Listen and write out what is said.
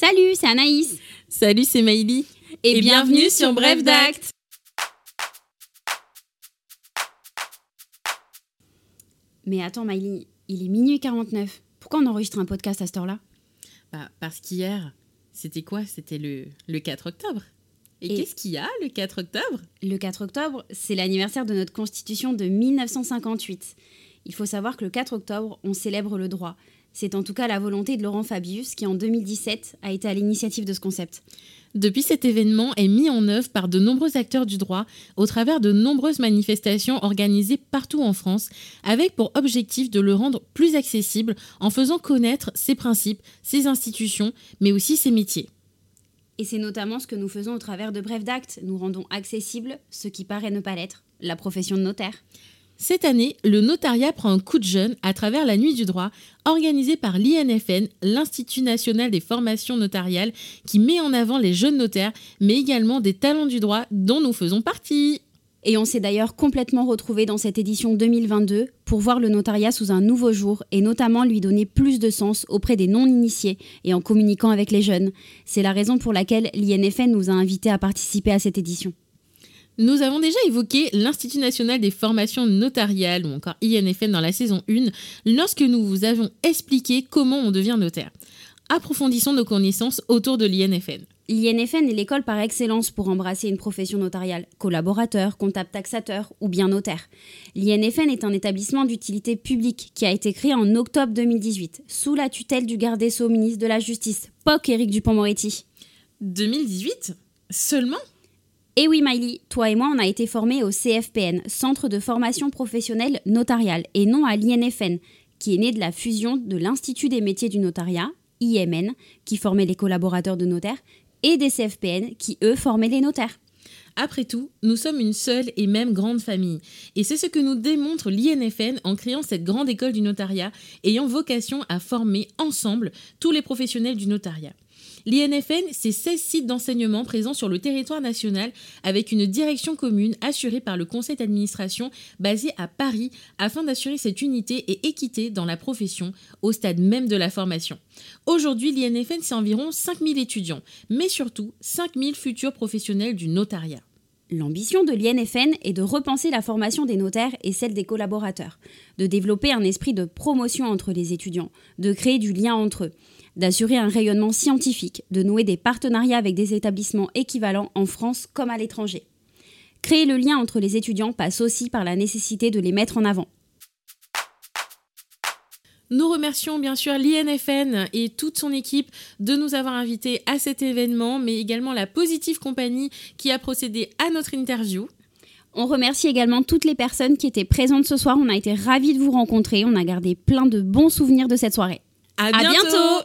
Salut, c'est Anaïs. Salut, c'est Maïli. Et, bienvenue, sur Bref d'Acte. Mais attends, Maïli, il est minuit 49. Pourquoi on enregistre un podcast à cette heure-là? Bah, parce qu'hier, c'était quoi? C'était le, le 4 octobre. Et, Et- qu'est-ce qu'il y a le 4 octobre? Le 4 octobre, c'est l'anniversaire de notre constitution de 1958. Il faut savoir que le 4 octobre, on célèbre le droit. C'est en tout cas la volonté de Laurent Fabius qui, en 2017, a été à l'initiative de ce concept. Depuis cet événement est mis en œuvre par de nombreux acteurs du droit au travers de nombreuses manifestations organisées partout en France, avec pour objectif de le rendre plus accessible en faisant connaître ses principes, ses institutions, mais aussi ses métiers. Et c'est notamment ce que nous faisons au travers de Bref d'Acte. Nous rendons accessible ce qui paraît ne pas l'être, la profession de notaire. Cette année, le notariat prend un coup de jeune à travers la Nuit du droit, organisée par l'INFN, l'Institut national des formations notariales, qui met en avant les jeunes notaires, mais également des talents du droit dont nous faisons partie. Et on s'est d'ailleurs complètement retrouvé dans cette édition 2022 pour voir le notariat sous un nouveau jour et notamment lui donner plus de sens auprès des non-initiés et en communiquant avec les jeunes. C'est la raison pour laquelle l'INFN nous a invités à participer à cette édition. Nous avons déjà évoqué l'Institut national des formations notariales, ou encore INFN dans la saison 1, lorsque nous vous avons expliqué comment on devient notaire. Approfondissons nos connaissances autour de l'INFN. L'INFN est l'école par excellence pour embrasser une profession notariale, collaborateur, comptable taxateur ou bien notaire. L'INFN est un établissement d'utilité publique qui a été créé en octobre 2018 sous la tutelle du garde des Sceaux ministre de la Justice, POC Éric Dupont-Moretti. 2018 Seulement? Et oui, Miley, toi et moi, on a été formés au CFPN, Centre de formation professionnelle notariale, et non à l'INFN, qui est né de la fusion de l'Institut des métiers du notariat, IMN, qui formait les collaborateurs de notaires, et des CFPN, qui eux formaient les notaires. Après tout, nous sommes une seule et même grande famille. Et c'est ce que nous démontre l'INFN en créant cette grande école du notariat, ayant vocation à former ensemble tous les professionnels du notariat. L'INFN, c'est 16 sites d'enseignement présents sur le territoire national avec une direction commune assurée par le conseil d'administration basé à Paris afin d'assurer cette unité et équité dans la profession au stade même de la formation. Aujourd'hui, l'INFN, c'est environ 5000 étudiants, mais surtout 5000 futurs professionnels du notariat. L'ambition de l'INFN est de repenser la formation des notaires et celle des collaborateurs, de développer un esprit de promotion entre les étudiants, de créer du lien entre eux, d'assurer un rayonnement scientifique, de nouer des partenariats avec des établissements équivalents en France comme à l'étranger. Créer le lien entre les étudiants passe aussi par la nécessité de les mettre en avant. Nous remercions bien sûr l'INFN et toute son équipe de nous avoir invités à cet événement, mais également la Positive Compagnie qui a procédé à notre interview. On remercie également toutes les personnes qui étaient présentes ce soir. On a été ravis de vous rencontrer. On a gardé plein de bons souvenirs de cette soirée. À, À bientôt